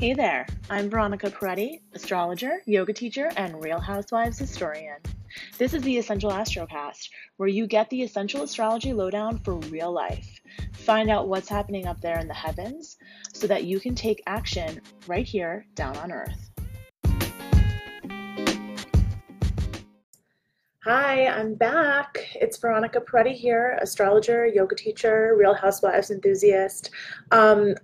Hey there, I'm Veronica Peretti, astrologer, yoga teacher, and Real Housewives historian. This is the Essential Astrocast, where you get the essential astrology lowdown for real life. Find out what's happening up there in the heavens so that you can take action right here down on Earth. Hi, I'm back. It's Veronica Peretti here, astrologer, yoga teacher, Real Housewives enthusiast. Um,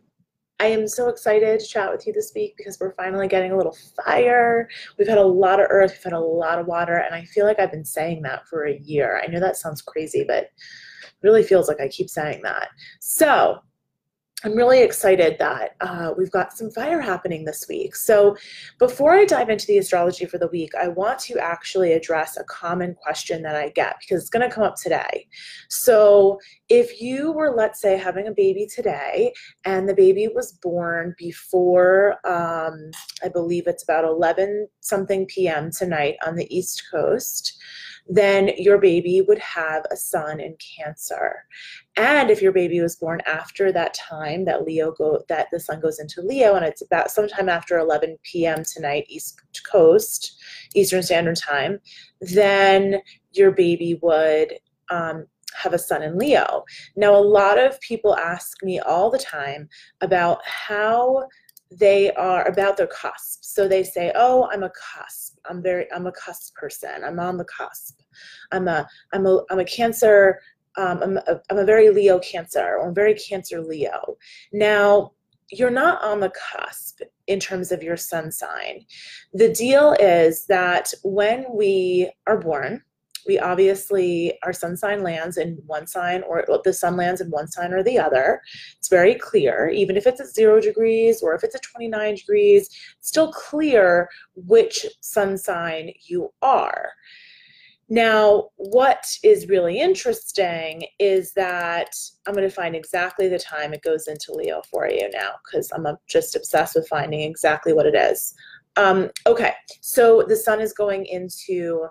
I am so excited to chat with you this week because we're finally getting a little fire. We've had a lot of earth, we've had a lot of water, and I feel like I've been saying that for a year. I know that sounds crazy, but it really feels like I keep saying that. So, I'm really excited that uh, we've got some fire happening this week. So, before I dive into the astrology for the week, I want to actually address a common question that I get because it's going to come up today. So, if you were, let's say, having a baby today and the baby was born before, um, I believe it's about 11 something p.m. tonight on the East Coast, then your baby would have a sun in Cancer. And if your baby was born after that time that Leo go that the sun goes into Leo and it's about sometime after 11 p.m. tonight East Coast Eastern Standard Time, then your baby would um, have a sun in Leo. Now, a lot of people ask me all the time about how they are about their cusp. So they say, "Oh, I'm a cusp. I'm very I'm a cusp person. I'm on the cusp. I'm a I'm a I'm a Cancer. Um, I'm a, I'm a very Leo Cancer, or I'm very Cancer Leo." Now, you're not on the cusp in terms of your sun sign. The deal is that when we are born, we obviously our sun sign lands in one sign or the sun lands in one sign or the other it's very clear even if it's at zero degrees or if it's at 29 degrees still clear which sun sign you are now, what is really interesting is that I'm going to find exactly the time it goes into Leo for you now because I'm just obsessed with finding exactly what it is. Um, okay, so the sun is going into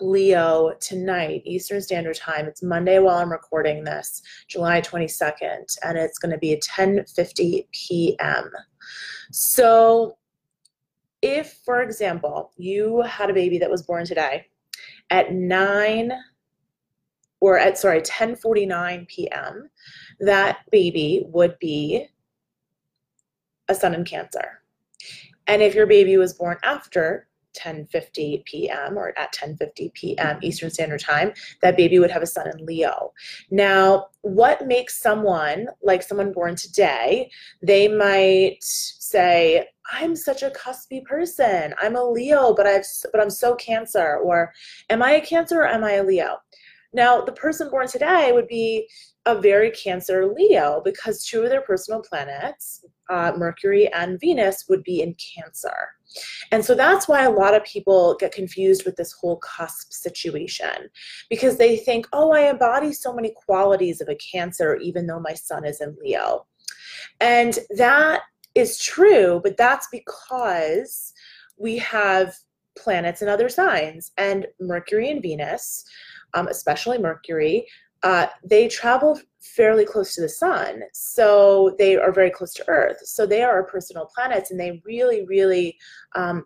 Leo tonight, Eastern Standard Time. It's Monday while I'm recording this, July 22nd, and it's going to be 10:50 p.m. So, if, for example, you had a baby that was born today at 9 or at sorry 10:49 p.m., that baby would be a sun in Cancer. And if your baby was born after 10:50 p.m. or at 10:50 p.m. Eastern Standard Time, that baby would have a sun in Leo. Now, what makes someone like someone born today, they might say, "I'm such a cuspy person. I'm a Leo, but I've but I'm so Cancer," or "Am I a Cancer or am I a Leo?" Now, the person born today would be a very Cancer Leo because two of their personal planets, uh, Mercury and Venus, would be in Cancer. And so that's why a lot of people get confused with this whole cusp situation because they think, oh, I embody so many qualities of a Cancer, even though my sun is in Leo. And that is true, but that's because we have planets in other signs, and Mercury and Venus, um, especially Mercury, uh, they travel fairly close to the sun. So they are very close to Earth. So they are our personal planets, and they really, really um,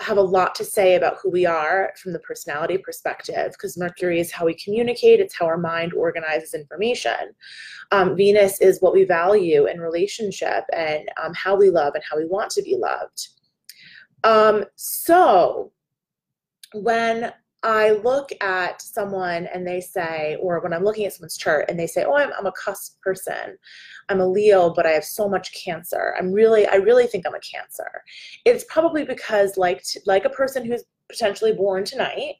have a lot to say about who we are from the personality perspective because Mercury is how we communicate, it's how our mind organizes information. Um, Venus is what we value in relationship and um, how we love and how we want to be loved. Um, so, when I look at someone and they say, or when I'm looking at someone's chart and they say, oh, I'm, I'm a cusp person. I'm a Leo, but I have so much cancer. I'm really, I really think I'm a cancer. It's probably because like, like a person who's potentially born tonight,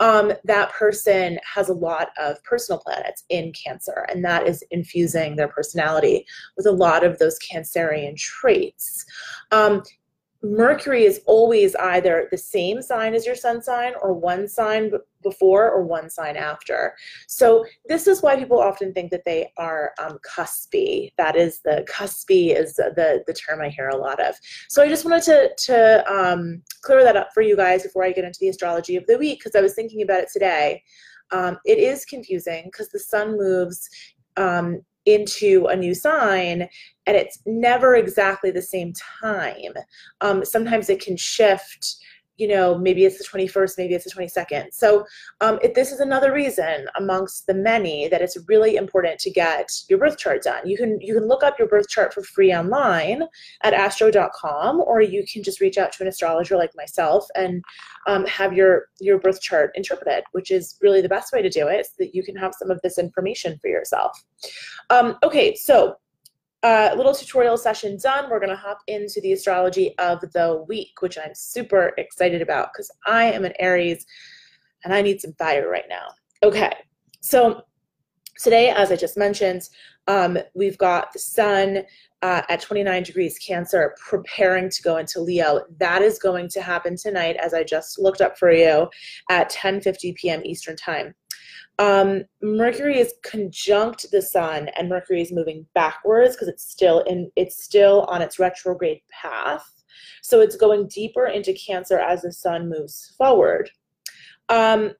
um, that person has a lot of personal planets in Cancer, and that is infusing their personality with a lot of those Cancerian traits. Um, Mercury is always either the same sign as your sun sign or one sign before or one sign after. So this is why people often think that they are um, cuspy. That is the cuspy is the, the term I hear a lot of. So I just wanted to, to um, clear that up for you guys before I get into the astrology of the week because I was thinking about it today. Um, it is confusing because the sun moves um, into a new sign and it's never exactly the same time. Um, sometimes it can shift you know, maybe it's the 21st, maybe it's the 22nd. So um, if this is another reason amongst the many that it's really important to get your birth chart done. You can you can look up your birth chart for free online at astro.com, or you can just reach out to an astrologer like myself and um, have your your birth chart interpreted, which is really the best way to do it, so that you can have some of this information for yourself. Um, okay, so uh, little tutorial session done. We're going to hop into the astrology of the week, which I'm super excited about because I am an Aries and I need some fire right now. Okay, so today, as I just mentioned, um, we've got the sun uh, at 29 degrees Cancer preparing to go into Leo. That is going to happen tonight, as I just looked up for you, at 10:50 p.m. Eastern Time. Um, Mercury is conjunct the Sun, and Mercury is moving backwards because it's still in it's still on its retrograde path. So it's going deeper into Cancer as the Sun moves forward. Um,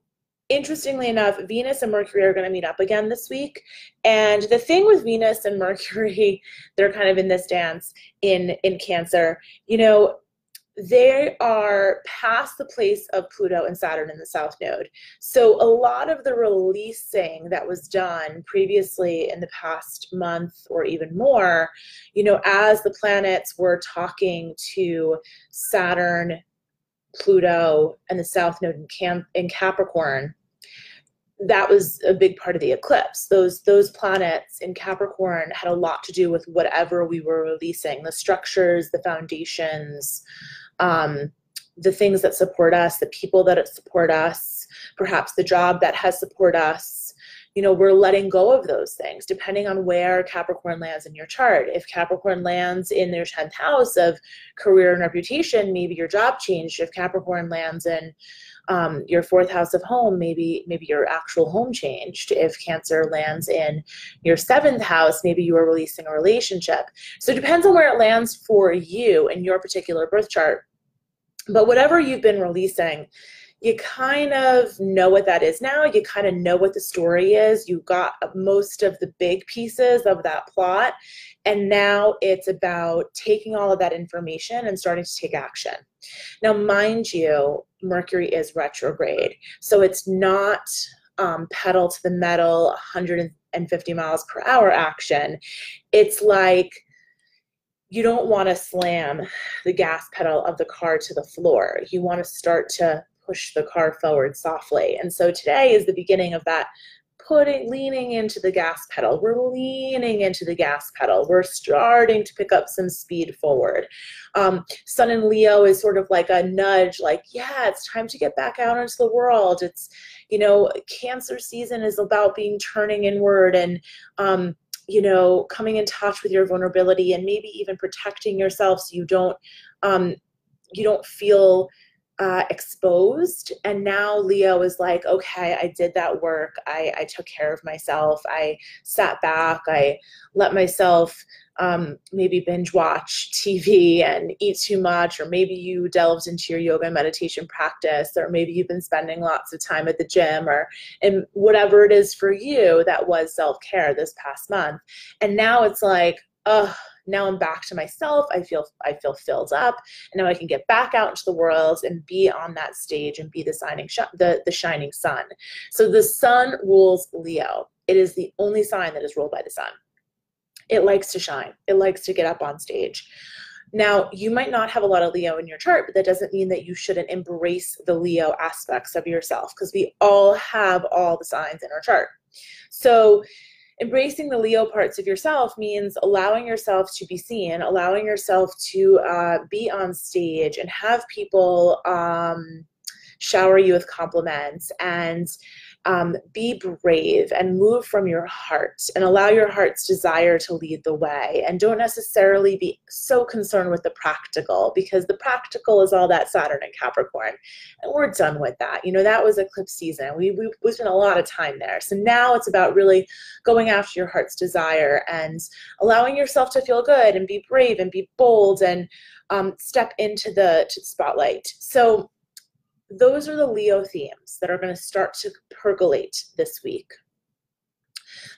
interestingly enough, Venus and Mercury are going to meet up again this week. And the thing with Venus and Mercury, they're kind of in this dance in in Cancer. You know, they are past the place of Pluto and Saturn in the South Node. So a lot of the releasing that was done previously in the past month or even more, you know, as the planets were talking to Saturn, Pluto, and the South Node in, Cam- in Capricorn, that was a big part of the eclipse. Those those planets in Capricorn had a lot to do with whatever we were releasing, the structures, the foundations, um, the things that support us, the people that support us, perhaps the job that has support us. You know, we're letting go of those things depending on where Capricorn lands in your chart. If Capricorn lands in their 10th house of career and reputation, maybe your job changed. If Capricorn lands in um, your fourth house of home, maybe maybe your actual home changed. If Cancer lands in your seventh house, maybe you are releasing a relationship. So it depends on where it lands for you in your particular birth chart but whatever you've been releasing, you kind of know what that is now. You kind of know what the story is. You got most of the big pieces of that plot. And now it's about taking all of that information and starting to take action. Now, mind you, Mercury is retrograde. So it's not um, pedal to the metal, 150 miles per hour action. It's like, you don't want to slam the gas pedal of the car to the floor. You want to start to push the car forward softly. And so today is the beginning of that putting leaning into the gas pedal. We're leaning into the gas pedal. We're starting to pick up some speed forward. Um, Sun and Leo is sort of like a nudge, like, yeah, it's time to get back out into the world. It's, you know, Cancer season is about being turning inward and um, you know, coming in touch with your vulnerability and maybe even protecting yourself so you don't um, you don't feel uh, exposed. And now Leo is like, okay, I did that work. I, I took care of myself. I sat back. I let myself um, maybe binge watch TV and eat too much, or maybe you delved into your yoga and meditation practice, or maybe you've been spending lots of time at the gym, or and whatever it is for you that was self care this past month. And now it's like, oh, now I'm back to myself. I feel I feel filled up, and now I can get back out into the world and be on that stage and be the shining sh- the the shining sun. So the sun rules Leo. It is the only sign that is ruled by the sun it likes to shine, it likes to get up on stage. Now, you might not have a lot of Leo in your chart, but that doesn't mean that you shouldn't embrace the Leo aspects of yourself because we all have all the signs in our chart. So, embracing the Leo parts of yourself means allowing yourself to be seen, allowing yourself to uh, be on stage and have people um, shower you with compliments. And um, be brave and move from your heart and allow your heart's desire to lead the way. And don't necessarily be so concerned with the practical because the practical is all that Saturn and Capricorn. And we're done with that. You know, that was eclipse season. We, we, we spent a lot of time there. So now it's about really going after your heart's desire and allowing yourself to feel good and be brave and be bold and um, step into the, to the spotlight. So those are the Leo themes that are going to start to percolate this week.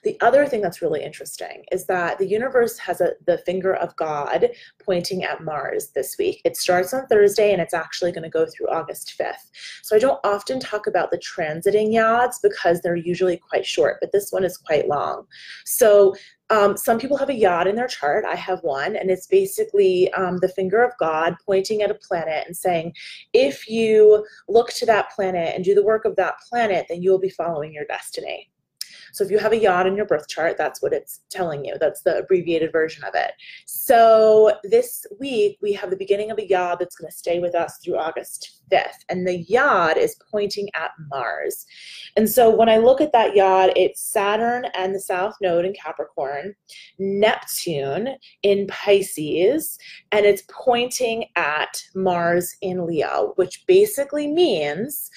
The other thing that's really interesting is that the universe has a, the finger of God pointing at Mars this week. It starts on Thursday and it's actually going to go through August 5th. So I don't often talk about the transiting yods because they're usually quite short, but this one is quite long. So um, some people have a yod in their chart. I have one, and it's basically um, the finger of God pointing at a planet and saying, if you look to that planet and do the work of that planet, then you will be following your destiny. So if you have a yod in your birth chart, that's what it's telling you. That's the abbreviated version of it. So this week, we have the beginning of a yod that's going to stay with us through August 5th. And the yod is pointing at Mars. And so when I look at that yod, it's Saturn and the South Node in Capricorn, Neptune in Pisces, and it's pointing at Mars in Leo, which basically means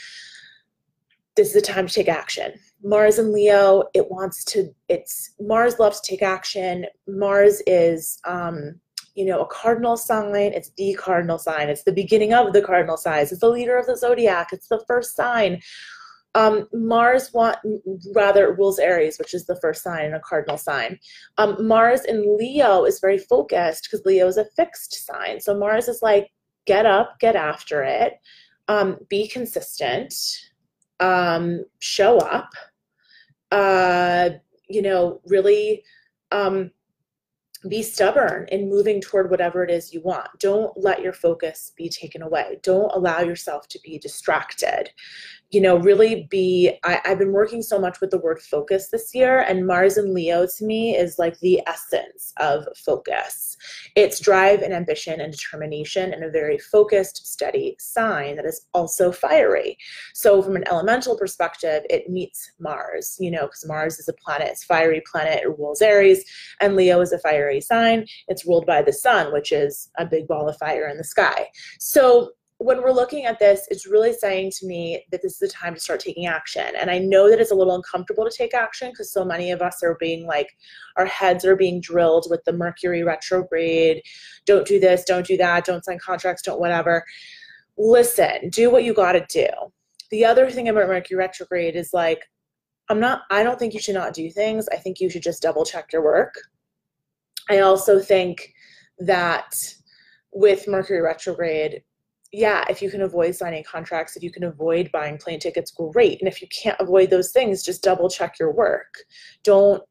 this is the time to take action. Mars and Leo, it wants to, it's Mars loves to take action. Mars is, um, you know, a cardinal sign. It's the cardinal sign. It's the beginning of the cardinal signs. It's the leader of the zodiac. It's the first sign. Um, Mars want rather rules Aries, which is the first sign and a cardinal sign. Um, Mars in Leo is very focused because Leo is a fixed sign. So Mars is like, get up, get after it, um, be consistent, um, show up, uh, you know, really um, be stubborn in moving toward whatever it is you want. Don't let your focus be taken away. Don't allow yourself to be distracted you know, really be. I, I've been working so much with the word focus this year, and Mars and Leo to me is like the essence of focus. It's drive and ambition and determination and a very focused, steady sign that is also fiery. So, from an elemental perspective, it meets Mars, you know, because Mars is a planet, it's fiery planet, it rules Aries, and Leo is a fiery sign. It's ruled by the sun, which is a big ball of fire in the sky. So, when we're looking at this, it's really saying to me that this is the time to start taking action. And I know that it's a little uncomfortable to take action because so many of us are being like, our heads are being drilled with the Mercury retrograde. Don't do this, don't do that, don't sign contracts, don't whatever. Listen, do what you got to do. The other thing about Mercury retrograde is like, I'm not, I don't think you should not do things. I think you should just double check your work. I also think that with Mercury retrograde, yeah, if you can avoid signing contracts, if you can avoid buying plane tickets, great. And if you can't avoid those things, just double check your work. Don't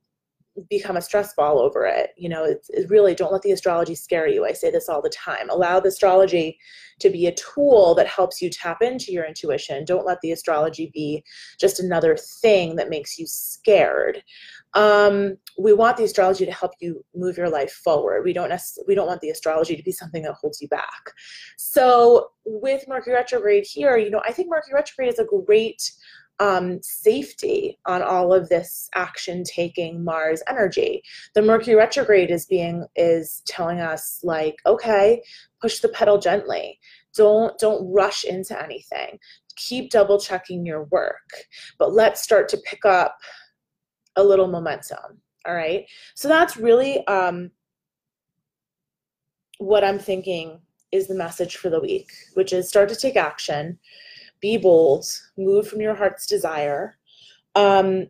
become a stress ball over it. You know, it's, it's, really don't let the astrology scare you. I say this all the time. Allow the astrology to be a tool that helps you tap into your intuition. Don't let the astrology be just another thing that makes you scared. Um, we want the astrology to help you move your life forward. We don't necessarily, we don't want the astrology to be something that holds you back. So with Mercury retrograde here, you know, I think Mercury retrograde is a great um, safety on all of this action taking Mars energy. The Mercury retrograde is being is telling us like, okay, push the pedal gently. Don't don't rush into anything. Keep double checking your work, but let's start to pick up a little momentum. All right. So that's really um, what I'm thinking is the message for the week, which is start to take action, be bold, move from your heart's desire. Um,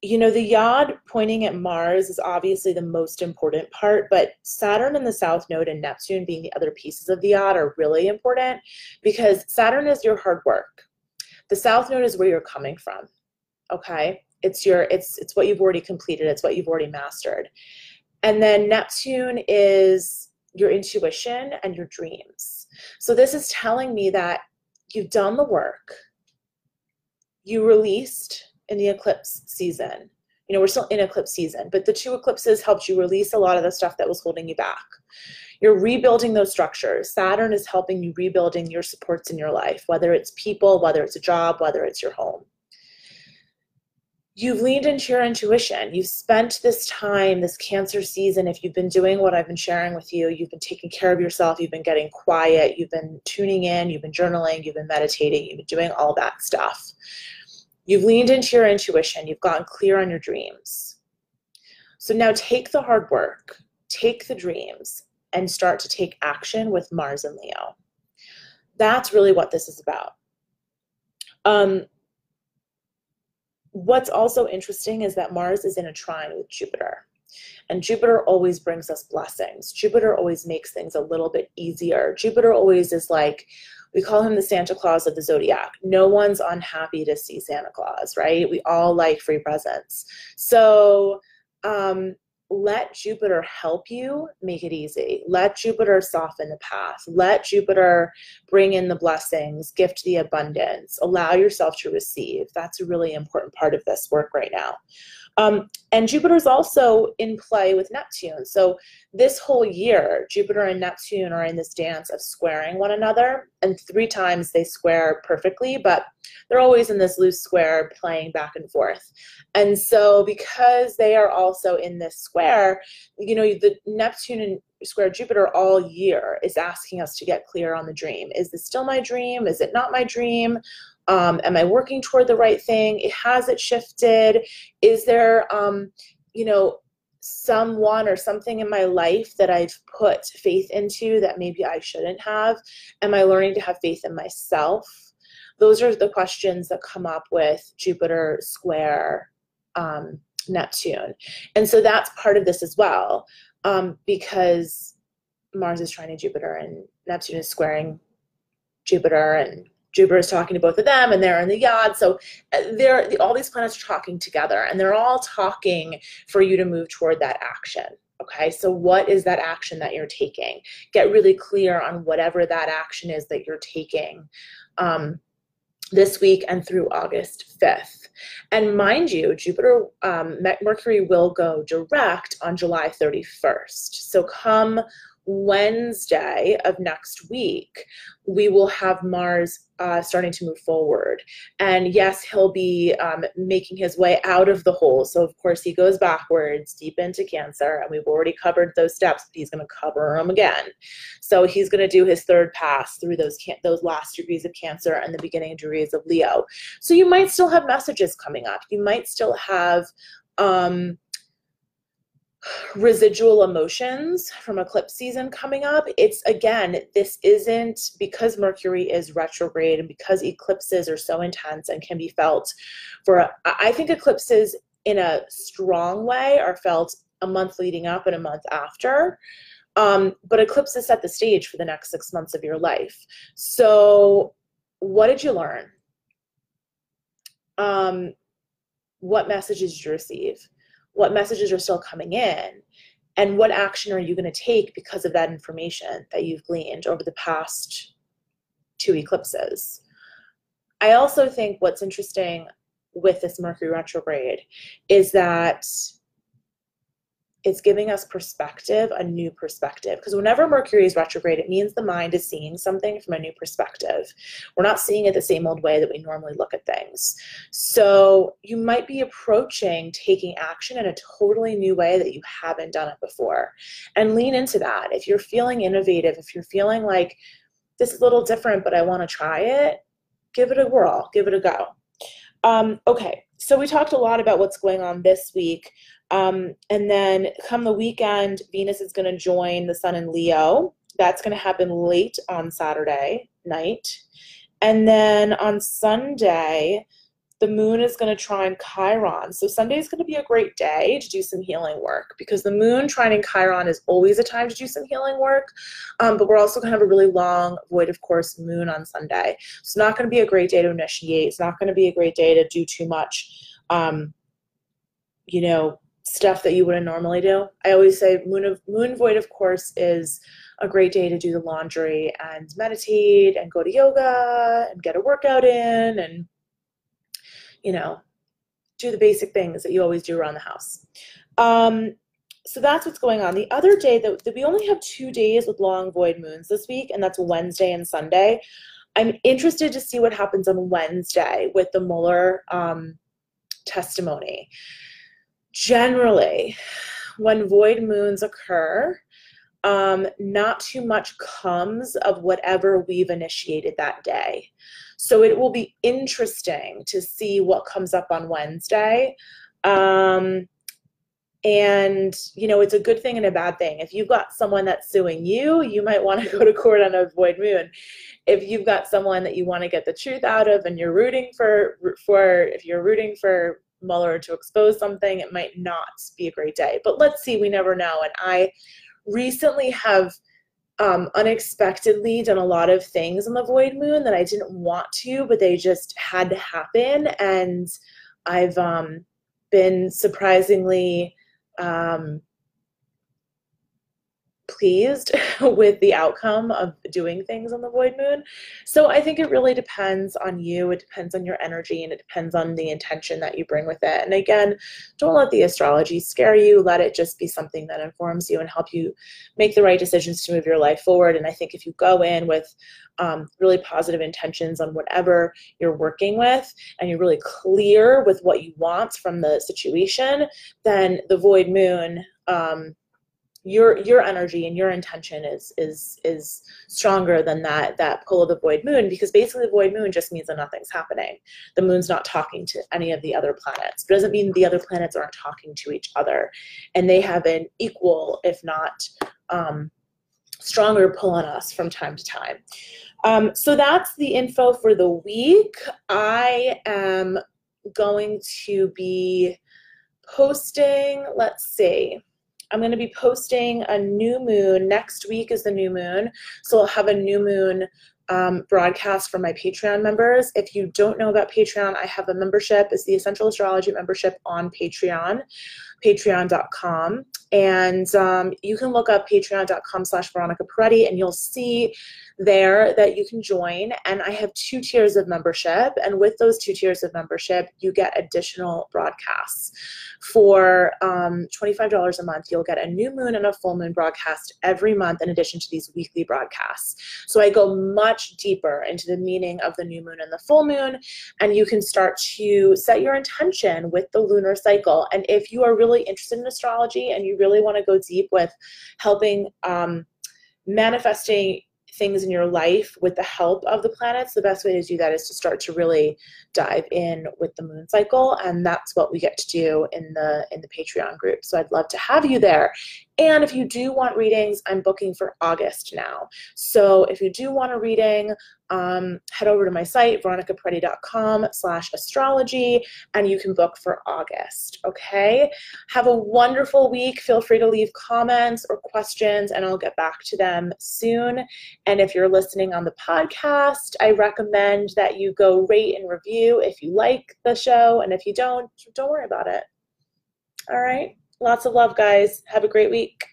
you know, the yod pointing at Mars is obviously the most important part, but Saturn and the South Node and Neptune being the other pieces of the yod are really important because Saturn is your hard work. The South Node is where you're coming from. Okay it's your it's it's what you've already completed it's what you've already mastered. And then neptune is your intuition and your dreams. So this is telling me that you've done the work. You released in the eclipse season. You know we're still in eclipse season but the two eclipses helped you release a lot of the stuff that was holding you back. You're rebuilding those structures. Saturn is helping you rebuilding your supports in your life whether it's people whether it's a job whether it's your home you've leaned into your intuition. You've spent this time, this cancer season, if you've been doing what I've been sharing with you, you've been taking care of yourself, you've been getting quiet, you've been tuning in, you've been journaling, you've been meditating, you've been doing all that stuff. You've leaned into your intuition, you've gotten clear on your dreams. So now take the hard work, take the dreams, and start to take action with Mars and Leo. That's really what this is about. Um, what's also interesting is that Mars is in a trine with Jupiter. And Jupiter always brings us blessings. Jupiter always makes things a little bit easier. Jupiter always is like, we call him the Santa Claus of the zodiac. No one's unhappy to see Santa Claus, right? We all like free presents. So, um, let Jupiter help you make it easy. Let Jupiter soften the path. Let Jupiter bring in the blessings, gift the abundance, allow yourself to receive. That's a really important part of this work right now. Um, and Jupiter is also in play with Neptune. So this whole year, Jupiter and Neptune are in this dance of squaring one another. And three times they square perfectly, but they're always in this loose square playing back and forth. And so because they are also in this square, you know, the Neptune and square Jupiter all year is asking us to get clear on the dream. Is this still my dream? Is it not my dream? Um, am I working toward the right thing? Has it shifted? Is there, um, you know, someone or something in my life that I've put faith into that maybe I shouldn't have? Am I learning to have faith in myself? Those are the questions that come up with Jupiter square um, Neptune. And so that's part of this as well, um, because Mars is trining Jupiter and Neptune is squaring Jupiter and Jupiter is talking to both of them, and they're in the yod. So uh, they're all these planets are talking together, and they're all talking for you to move toward that action. Okay, so what is that action that you're taking? Get really clear on whatever that action is that you're taking um, this week and through August 5th. And mind you, Jupiter, um, Mercury will go direct on July 31st. So come Wednesday of next week, we will have Mars uh, starting to move forward. And yes, he'll be um, making his way out of the hole. So, of course, he goes backwards deep into Cancer, and we've already covered those steps, but he's going to cover them again. So, he's going to do his third pass through those, can- those last degrees of Cancer and the beginning degrees of Leo. So, you might still have messages coming up. You might still have. Um, residual emotions from eclipse season coming up. It's again this isn't because mercury is retrograde and because eclipses are so intense and can be felt for i think eclipses in a strong way are felt a month leading up and a month after. Um, but eclipses set the stage for the next six months of your life. So what did you learn? Um, what messages did you receive what messages are still coming in and what action are you going to take because of that information that you've gleaned over the past two eclipses. I also think what's interesting with this mercury retrograde is that it's giving us perspective, a new perspective. Because whenever Mercury is retrograde, it means the mind is seeing something from a new perspective. We're not seeing it the same old way that we normally look at things. So you might be approaching taking action in a totally new way that you haven't done it before. And lean into that. If you're feeling innovative, if you're feeling like this is a little different, but I want to try it, give it a whirl, give it a go. Um, okay, so we talked a lot about what's going on this week. Um, and then come the weekend, Venus is going to join the Sun in Leo. That's going to happen late on Saturday night. And then on Sunday, the moon is going to trine Chiron. So Sunday is going to be a great day to do some healing work because the moon trining Chiron is always a time to do some healing work. Um, but we're also going to have a really long void of course moon on Sunday. It's not going to be a great day to initiate. It's not going to be a great day to do too much, um, you know, stuff that you wouldn't normally do. I always say moon of moon void of course is a great day to do the laundry and meditate and go to yoga and get a workout in and you know do the basic things that you always do around the house. Um, so that's what's going on. The other day that, that we only have two days with long void moons this week, and that's Wednesday and Sunday. I'm interested to see what happens on Wednesday with the Mueller um, testimony generally, when void moons occur, um, not too much comes of whatever we've initiated that day. So it will be interesting to see what comes up on Wednesday. Um, and you know it's a good thing and a bad thing if you've got someone that's suing you you might want to go to court on a void moon if you've got someone that you want to get the truth out of and you're rooting for for if you're rooting for Mueller to expose something it might not be a great day. But let's see we never know. And i recently have um, unexpectedly done a lot of things on the void moon that i didn't want to but they just had to happen. And i've um, been surprisingly um, pleased with the outcome of doing things on the void moon. So I think it really depends on you. It depends on your energy and it depends on the intention that you bring with it. And again, don't let the astrology scare you. Let it just be something that informs you and help you make the right decisions to move your life forward. And I think if you go in with um, really positive intentions on whatever you're working with and you're really clear with what you want from the situation, then the void moon um, your your energy and your intention is is is stronger than that that pull of the void moon because basically the void moon just means that nothing's happening. The moon's not talking to any of the other planets it doesn't mean the other planets aren't talking to each other. And they have an equal if not um, stronger pull on us from time to time. Um, so that's the info for the week. I am going to be posting let's see I'm going to be posting a new moon. Next week is the new moon. So I'll have a new moon um, broadcast for my Patreon members. If you don't know about Patreon, I have a membership. It's the Essential Astrology membership on Patreon, patreon.com. And um, you can look up patreon.com slash Veronica Peretti and you'll see there that you can join. And I have two tiers of membership. And with those two tiers of membership, you get additional broadcasts. For um, $25 a month, you'll get a new moon and a full moon broadcast every month in addition to these weekly broadcasts. So I go much deeper into the meaning of the new moon and the full moon, and you can start to set your intention with the lunar cycle. And if you are really interested in astrology and you really want to go deep with helping um, manifesting things in your life with the help of the planets, the best way to do that is to start to really dive in with the moon cycle. And that's what we get to do in the in the Patreon group. So I'd love to have you there. And if you do want readings, I'm booking for August now. So if you do want a reading, um, head over to my site, veronicaperetti.com slash astrology, and you can book for August, okay? Have a wonderful week. Feel free to leave comments or questions, and I'll get back to them soon. And if you're listening on the podcast, I recommend that you go rate and review if you like the show, and if you don't, don't worry about it. All right? Lots of love, guys. Have a great week.